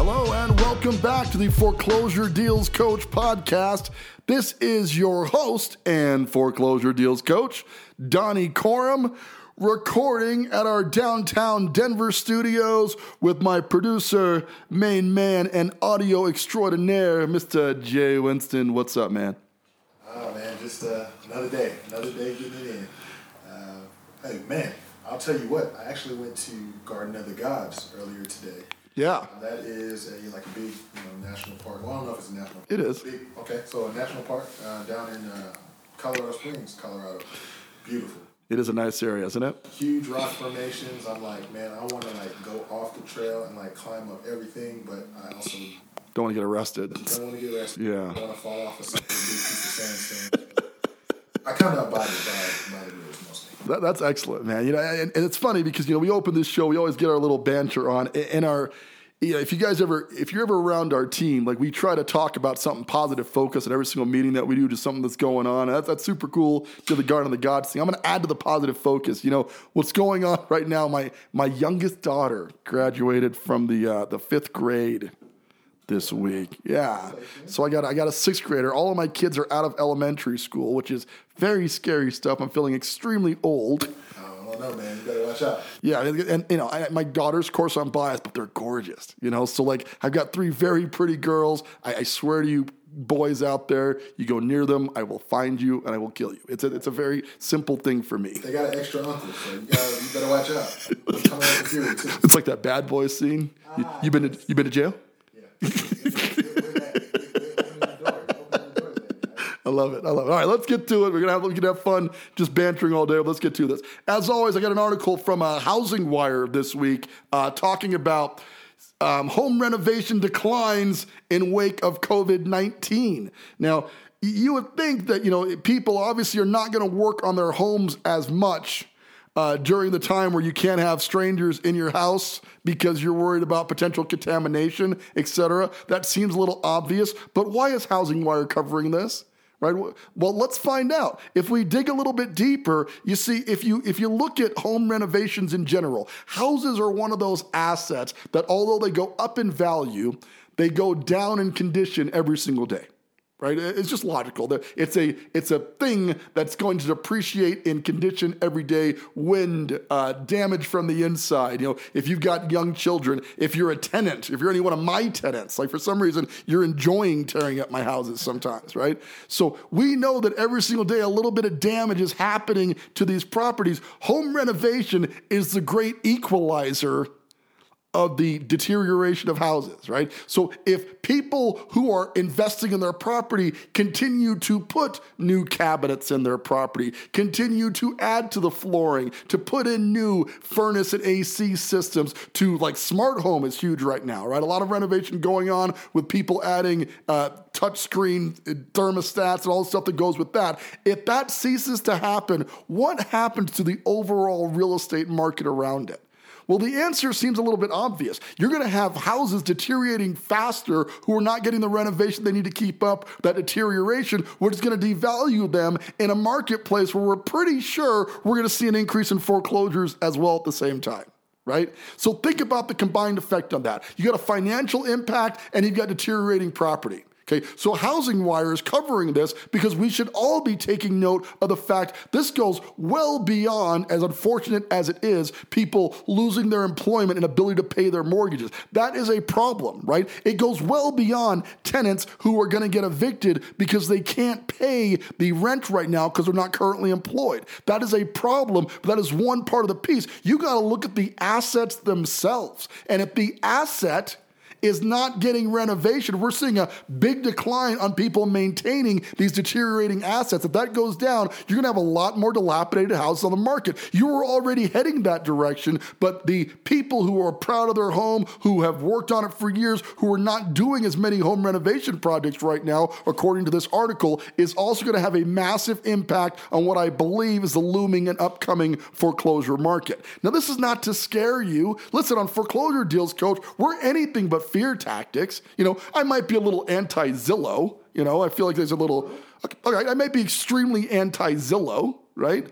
Hello, and welcome back to the Foreclosure Deals Coach podcast. This is your host and Foreclosure Deals Coach, Donny Coram, recording at our downtown Denver studios with my producer, main man, and audio extraordinaire, Mr. Jay Winston. What's up, man? Oh man, just uh, another day, another day getting it in. Uh, hey man, I'll tell you what. I actually went to Garden of the Gods earlier today. Yeah, That is a like a big you know national park. Well, I don't know if it's a national. It is. Big, okay, so a national park uh, down in uh, Colorado Springs, Colorado. Beautiful. it is a nice area, isn't it? Huge rock formations. I'm like, man, I want to like go off the trail and like climb up everything, but I also Don't want to get arrested. don't want to get arrested. Yeah. I want to fall off of some big piece of sandstone. I kind of abide by, by the. That, that's excellent, man. You know, and, and it's funny because you know we open this show, we always get our little banter on, and our. You know, if you guys ever, if you're ever around our team, like we try to talk about something positive, focus at every single meeting that we do, just something that's going on. That's, that's super cool to the Garden of the Gods thing. I'm going to add to the positive focus. You know, what's going on right now? My my youngest daughter graduated from the uh, the fifth grade this week. Yeah. So I got I got a sixth grader. All of my kids are out of elementary school, which is very scary stuff. I'm feeling extremely old. Oh, I don't know, man. You better watch out. Yeah, and, you know, I, my daughters, of course, I'm biased, but they're gorgeous. You know, so like I've got three very pretty girls. I, I swear to you, boys out there, you go near them, I will find you and I will kill you. It's a it's a very simple thing for me. They got an extra uncle, so you, gotta, you better watch out. It's coming up the. It's like that bad boy scene. You, ah. you been to, you been to jail? I love it. I love it. All right, let's get to it. We're gonna have we can have fun just bantering all day. Let's get to this. As always, I got an article from uh, Housing Wire this week uh, talking about um, home renovation declines in wake of COVID nineteen. Now, you would think that you know people obviously are not going to work on their homes as much. Uh, during the time where you can't have strangers in your house because you're worried about potential contamination, etc. That seems a little obvious, but why is Housing Wire covering this? Right. Well, let's find out. If we dig a little bit deeper, you see, if you if you look at home renovations in general, houses are one of those assets that, although they go up in value, they go down in condition every single day right? It's just logical. It's a it's a thing that's going to depreciate in condition every day. Wind, uh, damage from the inside. You know, if you've got young children, if you're a tenant, if you're any one of my tenants, like for some reason you're enjoying tearing up my houses sometimes, right? So we know that every single day a little bit of damage is happening to these properties. Home renovation is the great equalizer of the deterioration of houses, right? So if people who are investing in their property continue to put new cabinets in their property, continue to add to the flooring, to put in new furnace and AC systems, to like smart home is huge right now, right? A lot of renovation going on with people adding uh, touchscreen thermostats and all the stuff that goes with that. If that ceases to happen, what happens to the overall real estate market around it? Well, the answer seems a little bit obvious. You're going to have houses deteriorating faster who are not getting the renovation they need to keep up that deterioration, which is going to devalue them in a marketplace where we're pretty sure we're going to see an increase in foreclosures as well at the same time. Right? So think about the combined effect on that. You got a financial impact and you've got deteriorating property. Okay, so Housing Wire is covering this because we should all be taking note of the fact this goes well beyond, as unfortunate as it is, people losing their employment and ability to pay their mortgages. That is a problem, right? It goes well beyond tenants who are going to get evicted because they can't pay the rent right now because they're not currently employed. That is a problem, but that is one part of the piece. You got to look at the assets themselves. And if the asset is not getting renovation. We're seeing a big decline on people maintaining these deteriorating assets. If that goes down, you're going to have a lot more dilapidated houses on the market. You were already heading that direction, but the people who are proud of their home, who have worked on it for years, who are not doing as many home renovation projects right now, according to this article, is also going to have a massive impact on what I believe is the looming and upcoming foreclosure market. Now, this is not to scare you. Listen, on foreclosure deals, coach, we're anything but fear tactics. You know, I might be a little anti Zillow. You know, I feel like there's a little, okay, I might be extremely anti Zillow, right?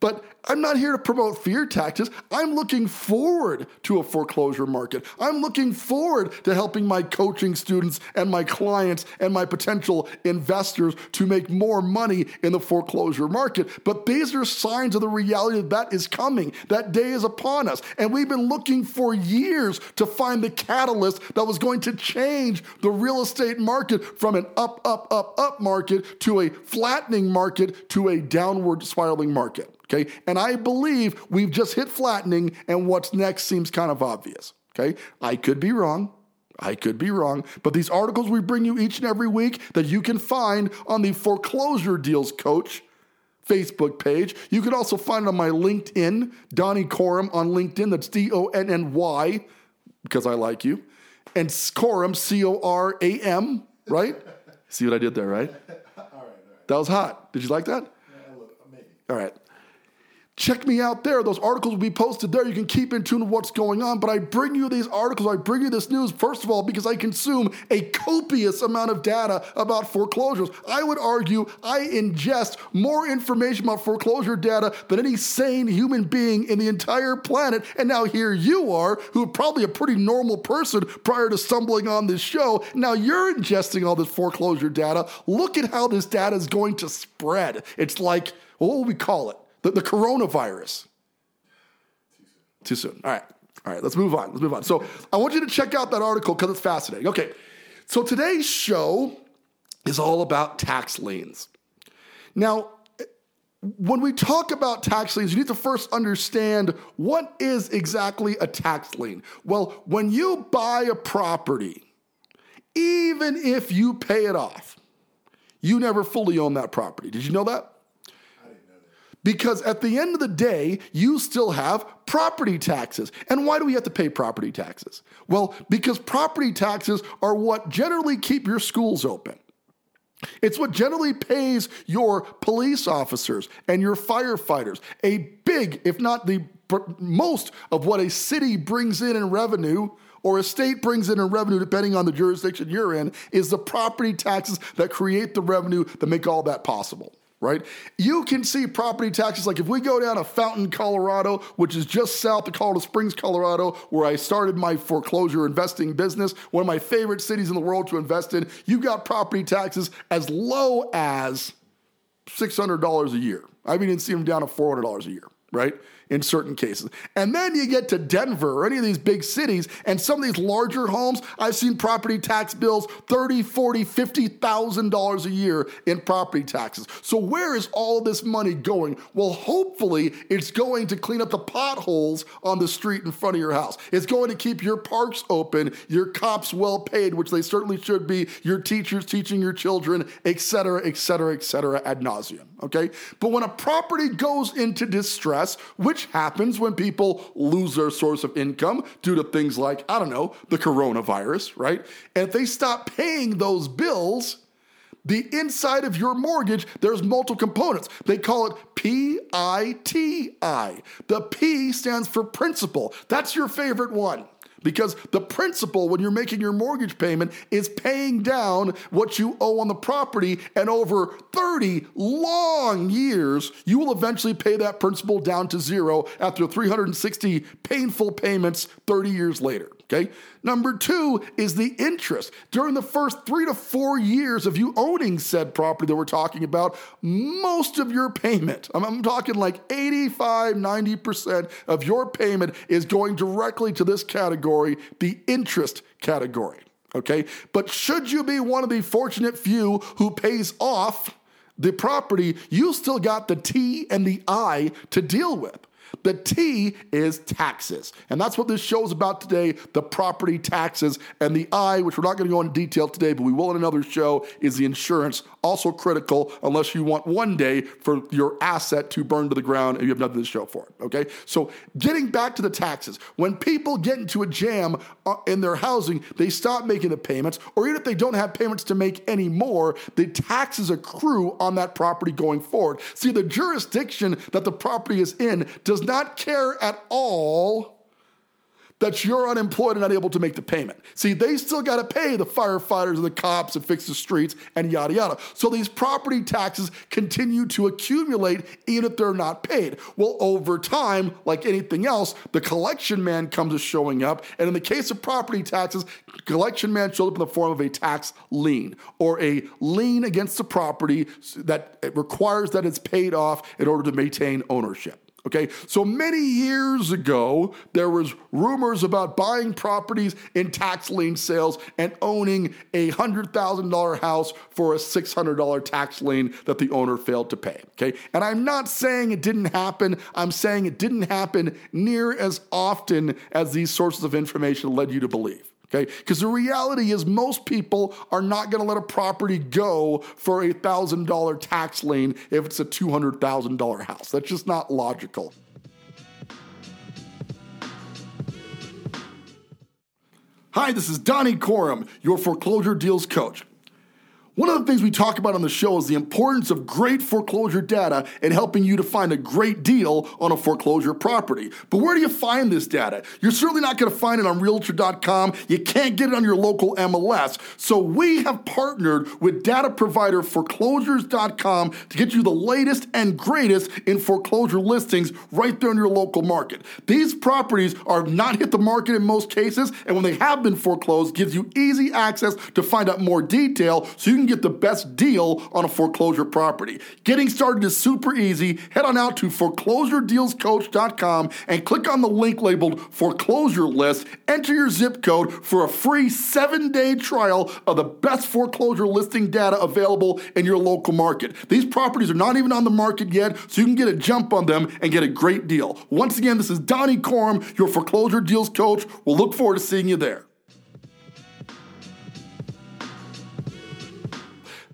But I'm not here to promote fear tactics. I'm looking forward to a foreclosure market. I'm looking forward to helping my coaching students and my clients and my potential investors to make more money in the foreclosure market. But these are signs of the reality that that is coming. That day is upon us. And we've been looking for years to find the catalyst that was going to change the real estate market from an up, up, up, up market to a flattening market to a downward spiraling market. Okay. And I believe we've just hit flattening, and what's next seems kind of obvious. Okay. I could be wrong. I could be wrong, but these articles we bring you each and every week that you can find on the Foreclosure Deals Coach Facebook page. You can also find it on my LinkedIn, Donny Coram on LinkedIn. That's D O N N Y, because I like you. And Coram, C O R A M, right? See what I did there, right? All right. That was hot. Did you like that? All right. Check me out there. Those articles will be posted there. You can keep in tune with what's going on. But I bring you these articles, I bring you this news, first of all, because I consume a copious amount of data about foreclosures. I would argue I ingest more information about foreclosure data than any sane human being in the entire planet. And now here you are, who are probably a pretty normal person prior to stumbling on this show. Now you're ingesting all this foreclosure data. Look at how this data is going to spread. It's like, what will we call it? The, the coronavirus. Too soon. All right. All right. Let's move on. Let's move on. So I want you to check out that article because it's fascinating. Okay. So today's show is all about tax liens. Now, when we talk about tax liens, you need to first understand what is exactly a tax lien. Well, when you buy a property, even if you pay it off, you never fully own that property. Did you know that? Because at the end of the day, you still have property taxes. And why do we have to pay property taxes? Well, because property taxes are what generally keep your schools open. It's what generally pays your police officers and your firefighters a big, if not the most of what a city brings in in revenue or a state brings in in revenue, depending on the jurisdiction you're in, is the property taxes that create the revenue that make all that possible right? You can see property taxes like if we go down to Fountain, Colorado, which is just south of Colorado Springs, Colorado, where I started my foreclosure investing business, one of my favorite cities in the world to invest in, you've got property taxes as low as $600 a year. I've even seen them down to $400 a year, right? In certain cases. And then you get to Denver or any of these big cities, and some of these larger homes, I've seen property tax bills 30, 40, 50,000 dollars a year in property taxes. So where is all this money going? Well, hopefully it's going to clean up the potholes on the street in front of your house. It's going to keep your parks open, your cops well paid, which they certainly should be, your teachers teaching your children, et cetera, et cetera, et cetera, ad nauseum. Okay? But when a property goes into distress, which which happens when people lose their source of income due to things like, I don't know, the coronavirus, right? And if they stop paying those bills, the inside of your mortgage, there's multiple components. They call it PITI. The P stands for principal. That's your favorite one. Because the principal, when you're making your mortgage payment, is paying down what you owe on the property. And over 30 long years, you will eventually pay that principal down to zero after 360 painful payments 30 years later. Okay. Number two is the interest. During the first three to four years of you owning said property that we're talking about, most of your payment, I'm, I'm talking like 85, 90% of your payment is going directly to this category, the interest category. Okay. But should you be one of the fortunate few who pays off the property, you still got the T and the I to deal with. The T is taxes. And that's what this show is about today the property taxes. And the I, which we're not going to go into detail today, but we will in another show, is the insurance. Also critical unless you want one day for your asset to burn to the ground and you have nothing to show for it. Okay? So getting back to the taxes, when people get into a jam uh, in their housing, they stop making the payments, or even if they don't have payments to make anymore, the taxes accrue on that property going forward. See, the jurisdiction that the property is in does not care at all that you're unemployed and not able to make the payment. See, they still got to pay the firefighters and the cops and fix the streets and yada yada. So these property taxes continue to accumulate even if they're not paid. Well, over time, like anything else, the collection man comes to showing up. And in the case of property taxes, collection man shows up in the form of a tax lien or a lien against the property that requires that it's paid off in order to maintain ownership. Okay, so many years ago, there was rumors about buying properties in tax lien sales and owning a $100,000 house for a $600 tax lien that the owner failed to pay. Okay, and I'm not saying it didn't happen. I'm saying it didn't happen near as often as these sources of information led you to believe. Okay, because the reality is most people are not going to let a property go for a thousand dollar tax lien if it's a two hundred thousand dollar house. That's just not logical. Hi, this is Donny Coram, your foreclosure deals coach. One of the things we talk about on the show is the importance of great foreclosure data in helping you to find a great deal on a foreclosure property. But where do you find this data? You're certainly not going to find it on realtor.com. You can't get it on your local MLS. So we have partnered with data provider foreclosures.com to get you the latest and greatest in foreclosure listings right there in your local market. These properties are not hit the market in most cases, and when they have been foreclosed, gives you easy access to find out more detail so you can get the best deal on a foreclosure property. Getting started is super easy. Head on out to foreclosuredealscoach.com and click on the link labeled foreclosure list. Enter your zip code for a free seven day trial of the best foreclosure listing data available in your local market. These properties are not even on the market yet, so you can get a jump on them and get a great deal. Once again, this is Donny Coram, your foreclosure deals coach. We'll look forward to seeing you there.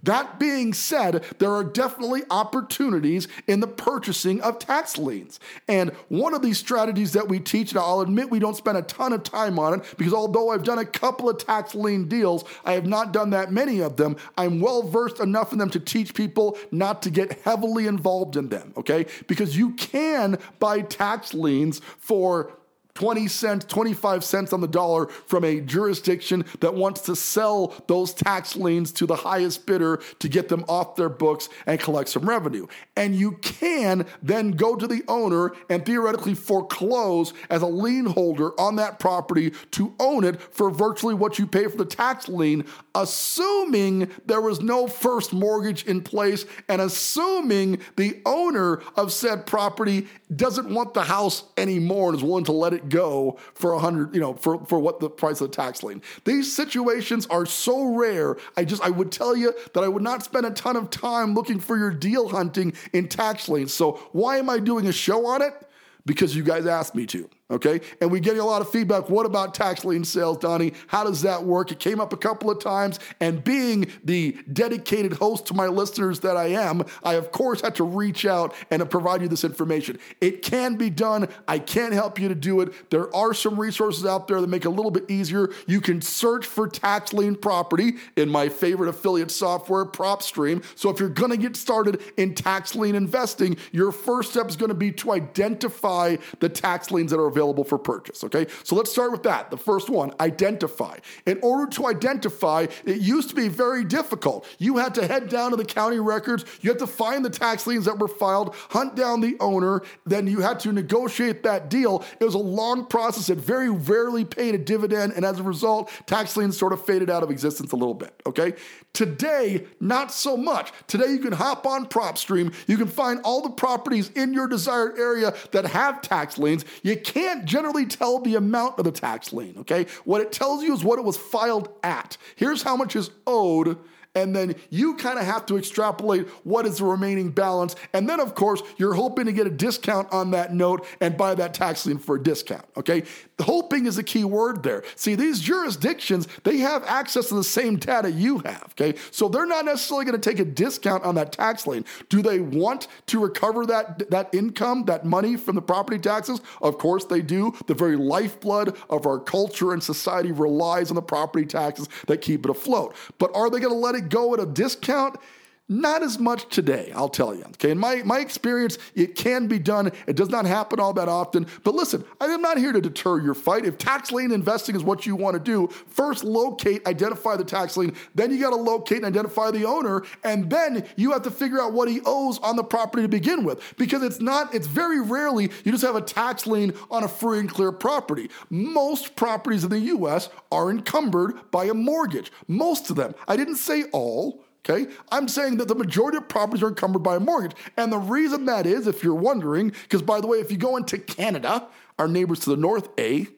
That being said, there are definitely opportunities in the purchasing of tax liens. And one of these strategies that we teach, and I'll admit we don't spend a ton of time on it because although I've done a couple of tax lien deals, I have not done that many of them. I'm well versed enough in them to teach people not to get heavily involved in them, okay? Because you can buy tax liens for 20 cents, 25 cents on the dollar from a jurisdiction that wants to sell those tax liens to the highest bidder to get them off their books and collect some revenue. And you can then go to the owner and theoretically foreclose as a lien holder on that property to own it for virtually what you pay for the tax lien, assuming there was no first mortgage in place and assuming the owner of said property doesn't want the house anymore and is willing to let it go for a hundred, you know, for, for what the price of the tax lien. These situations are so rare. I just, I would tell you that I would not spend a ton of time looking for your deal hunting in tax liens. So why am I doing a show on it? Because you guys asked me to. Okay. And we get a lot of feedback. What about tax lien sales, Donny? How does that work? It came up a couple of times. And being the dedicated host to my listeners that I am, I of course had to reach out and provide you this information. It can be done. I can't help you to do it. There are some resources out there that make it a little bit easier. You can search for tax lien property in my favorite affiliate software, PropStream. So if you're going to get started in tax lien investing, your first step is going to be to identify the tax liens that are available for purchase. Okay, so let's start with that. The first one identify. In order to identify, it used to be very difficult. You had to head down to the county records, you had to find the tax liens that were filed, hunt down the owner, then you had to negotiate that deal. It was a long process It very rarely paid a dividend, and as a result, tax liens sort of faded out of existence a little bit. Okay, today, not so much. Today, you can hop on PropStream, you can find all the properties in your desired area that have tax liens. You can't can't generally tell the amount of the tax lien, okay? What it tells you is what it was filed at. Here's how much is owed and then you kind of have to extrapolate what is the remaining balance. And then, of course, you're hoping to get a discount on that note and buy that tax lien for a discount. Okay. Hoping is a key word there. See, these jurisdictions, they have access to the same data you have. Okay. So they're not necessarily going to take a discount on that tax lien. Do they want to recover that, that income, that money from the property taxes? Of course they do. The very lifeblood of our culture and society relies on the property taxes that keep it afloat. But are they going to let it go at a discount? Not as much today, I'll tell you. Okay, in my, my experience, it can be done. It does not happen all that often. But listen, I am not here to deter your fight. If tax lien investing is what you want to do, first locate, identify the tax lien, then you got to locate and identify the owner, and then you have to figure out what he owes on the property to begin with. Because it's not, it's very rarely you just have a tax lien on a free and clear property. Most properties in the US are encumbered by a mortgage. Most of them. I didn't say all. Okay, I'm saying that the majority of properties are encumbered by a mortgage. And the reason that is, if you're wondering, because by the way, if you go into Canada, our neighbors to the north, A,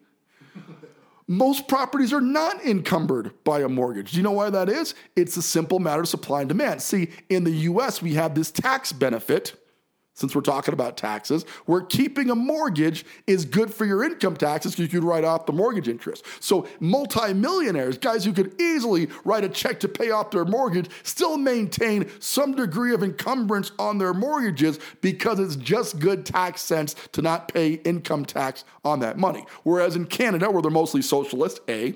most properties are not encumbered by a mortgage. Do you know why that is? It's a simple matter of supply and demand. See, in the US, we have this tax benefit since we're talking about taxes, where keeping a mortgage is good for your income taxes because you could write off the mortgage interest. So, multimillionaires, guys who could easily write a check to pay off their mortgage, still maintain some degree of encumbrance on their mortgages because it's just good tax sense to not pay income tax on that money. Whereas in Canada, where they're mostly socialist, A,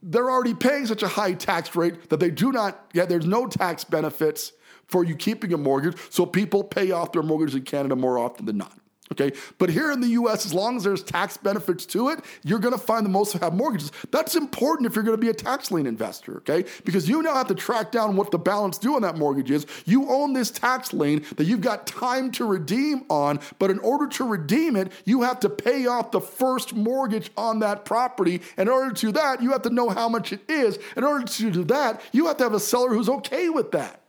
they're already paying such a high tax rate that they do not, yeah, there's no tax benefits for you keeping a mortgage, so people pay off their mortgage in Canada more often than not. Okay, but here in the US, as long as there's tax benefits to it, you're gonna find the most have mortgages. That's important if you're gonna be a tax lien investor, okay? Because you now have to track down what the balance due on that mortgage is. You own this tax lien that you've got time to redeem on, but in order to redeem it, you have to pay off the first mortgage on that property. In order to do that, you have to know how much it is. In order to do that, you have to have a seller who's okay with that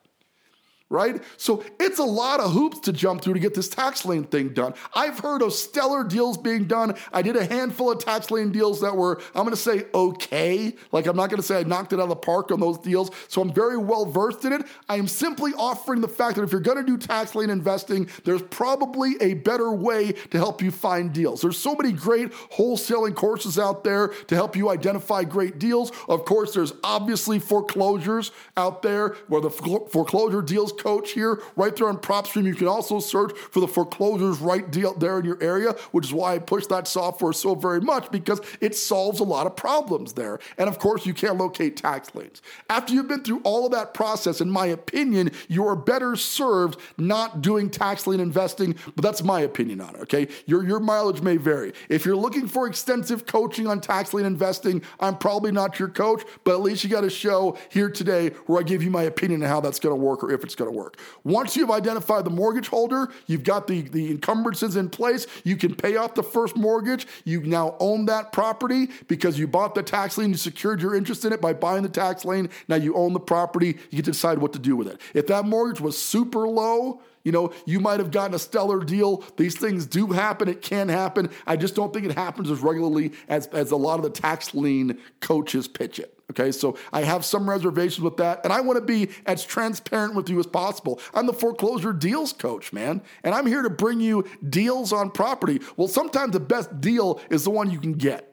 right? So it's a lot of hoops to jump through to get this tax lien thing done. I've heard of stellar deals being done. I did a handful of tax lien deals that were, I'm gonna say, okay. Like, I'm not gonna say I knocked it out of the park on those deals. So I'm very well versed in it. I am simply offering the fact that if you're gonna do tax lien investing, there's probably a better way to help you find deals. There's so many great wholesaling courses out there to help you identify great deals. Of course, there's obviously foreclosures out there where the foreclosure deals coach here, right there on PropStream. You can also search for the foreclosures right deal there in your area, which is why I push that software so very much because it solves a lot of problems there. And of course, you can't locate tax liens. After you've been through all of that process, in my opinion, you're better served not doing tax lien investing, but that's my opinion on it, okay? Your, your mileage may vary. If you're looking for extensive coaching on tax lien investing, I'm probably not your coach, but at least you got a show here today where I give you my opinion on how that's gonna work or if it's gonna work. Once you've identified the mortgage holder, you've got the, the encumbrances in place, you can pay off the first mortgage. You now own that property because you bought the tax lien, you secured your interest in it by buying the tax lien. Now you own the property, you get to decide what to do with it. If that mortgage was super low, you know, you might have gotten a stellar deal. These things do happen. It can happen. I just don't think it happens as regularly as, as a lot of the tax lien coaches pitch it. Okay, so I have some reservations with that, and I want to be as transparent with you as possible. I'm the foreclosure deals coach, man, and I'm here to bring you deals on property. Well, sometimes the best deal is the one you can get.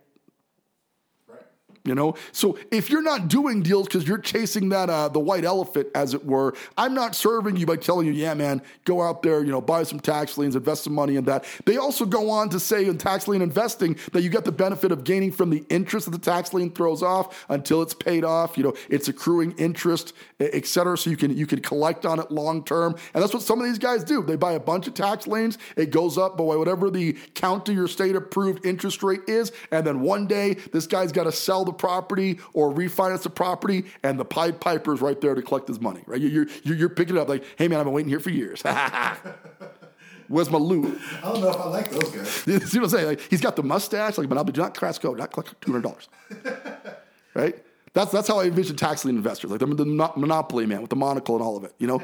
You know, so if you're not doing deals because you're chasing that uh, the white elephant, as it were, I'm not serving you by telling you, yeah, man, go out there, you know, buy some tax liens, invest some money in that. They also go on to say in tax lien investing that you get the benefit of gaining from the interest that the tax lien throws off until it's paid off. You know, it's accruing interest, et cetera. So you can you can collect on it long term, and that's what some of these guys do. They buy a bunch of tax liens. It goes up by whatever the county or state approved interest rate is, and then one day this guy's got to sell the property or refinance the property, and the Pied Piper is right there to collect his money, right? You're, you're, you're picking it up like, hey man, I've been waiting here for years. Where's my loot? I don't know if I like those guys. you see what I'm saying? Like, he's got the mustache, like, but I'll be not Crasco, not collect $200. right? That's, that's how I envision tax lien investors, like the, the monopoly man with the monocle and all of it, you know?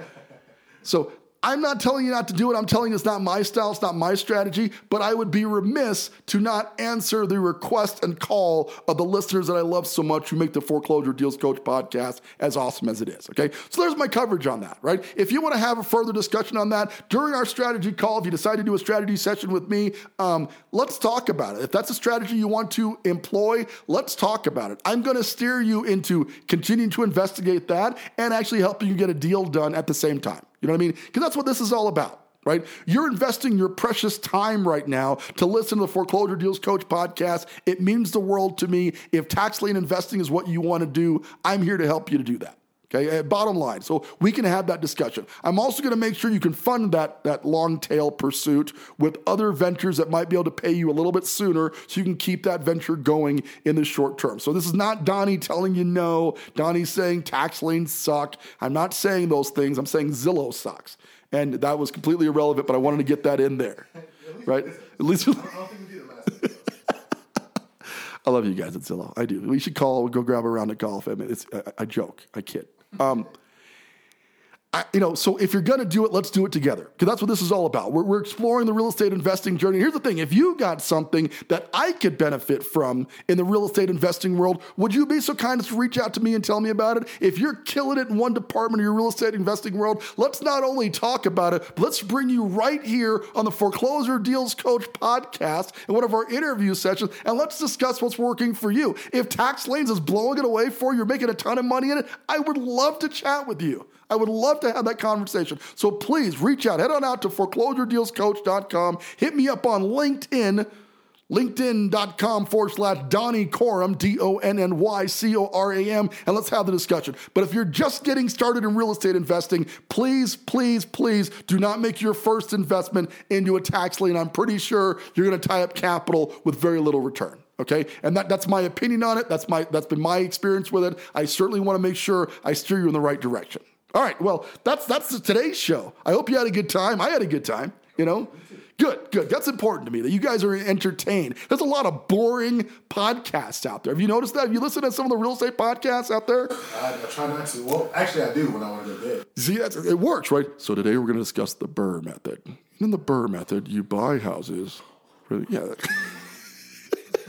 So I'm not telling you not to do it. I'm telling you it's not my style, it's not my strategy, but I would be remiss to not answer the request and call of the listeners that I love so much who make the Foreclosure Deals Coach podcast as awesome as it is. Okay. So there's my coverage on that, right? If you want to have a further discussion on that during our strategy call, if you decide to do a strategy session with me, um, let's talk about it. If that's a strategy you want to employ, let's talk about it. I'm going to steer you into continuing to investigate that and actually helping you get a deal done at the same time. You know what I mean? Because that's what this is all about right? You're investing your precious time right now to listen to the Foreclosure Deals Coach podcast. It means the world to me. If tax lien investing is what you want to do, I'm here to help you to do that. Okay, uh, bottom line. So we can have that discussion. I'm also going to make sure you can fund that, that long tail pursuit with other ventures that might be able to pay you a little bit sooner so you can keep that venture going in the short term. So this is not Donny telling you no. Donny's saying tax liens suck. I'm not saying those things. I'm saying Zillow sucks. And that was completely irrelevant, but I wanted to get that in there. right? At least. I love you guys at Zillow. I do. We should call. We'll go grab a round of golf. I mean, it's a, a joke. I kid. Um, You know, so if you're going to do it, let's do it together because that's what this is all about. We're, we're, exploring the real estate investing journey. Here's the thing if you got something that I could benefit from in the real estate investing world, would you be so kind as to reach out to me and tell me about it? If you're killing it in one department of your real estate investing world, let's not only talk about it, but let's bring you right here on the Foreclosure Deals Coach podcast in one of our interview sessions and let's discuss what's working for you. If Tax Liens is blowing it away for you, you're making a ton of money in it, I would love to chat with you. I would love to have that conversation. So please reach out. Head on out to foreclosuredealscoach.com. Hit me up on LinkedIn. LinkedIn.com forward slash Donny Coram, D O N N Y C O R A M, and let's have the discussion. But if you're just getting started in real estate investing, please, please, please do not make your first investment into a tax lien. I'm pretty sure you're going to tie up capital with very little return. Okay, and that, that's my opinion on it. That's my that's been my experience with it. I certainly want to make sure I steer you in the right direction. All right. Well, that's that's today's show. I hope you had a good time. I had a good time. You know, good, good. That's important to me that you guys are entertained. There's a lot of boring podcasts out there. Have you noticed that? Have you listened to some of the real estate podcasts out there? I, I try not to. Well, actually, I do when I want to go to bed. See, that's, it works, right? So today we're going to discuss the BRRRR method. And In the BRRRR method, you buy houses. Really, yeah.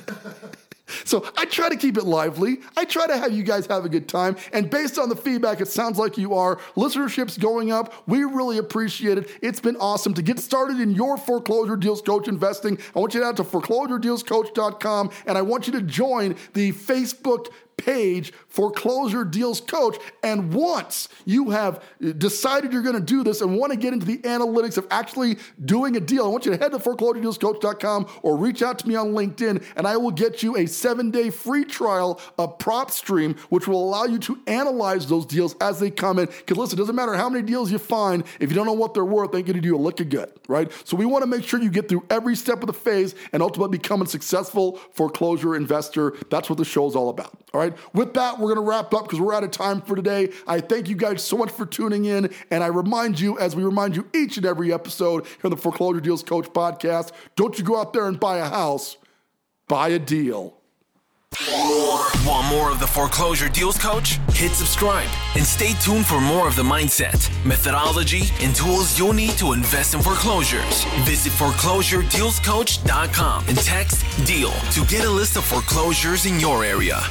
So I try to keep it lively. I try to have you guys have a good time. And based on the feedback, it sounds like you are. Listenership's going up. We really appreciate it. It's been awesome to get started in your foreclosure deals coach investing. I want you to head out to foreclosuredealscoach.com and I want you to join the Facebook page foreclosure deals coach. And once you have decided you're going to do this and want to get into the analytics of actually doing a deal, I want you to head to foreclosuredealscoach.com or reach out to me on LinkedIn and I will get you a seven day free trial of PropStream, which will allow you to analyze those deals as they come in. Because listen, it doesn't matter how many deals you find, if you don't know what they're worth, they ain't going to do a lick of good, right? So we want to make sure you get through every step of the phase and ultimately become a successful foreclosure investor. That's what the show is all about. All right. With that, we're going to wrap up because we're out of time for today. I thank you guys so much for tuning in. And I remind you, as we remind you each and every episode here on the Foreclosure Deals Coach podcast, don't you go out there and buy a house, buy a deal. Want more of the Foreclosure Deals Coach? Hit subscribe and stay tuned for more of the mindset, methodology, and tools you'll need to invest in foreclosures. Visit foreclosuredealscoach.com and text DEAL to get a list of foreclosures in your area.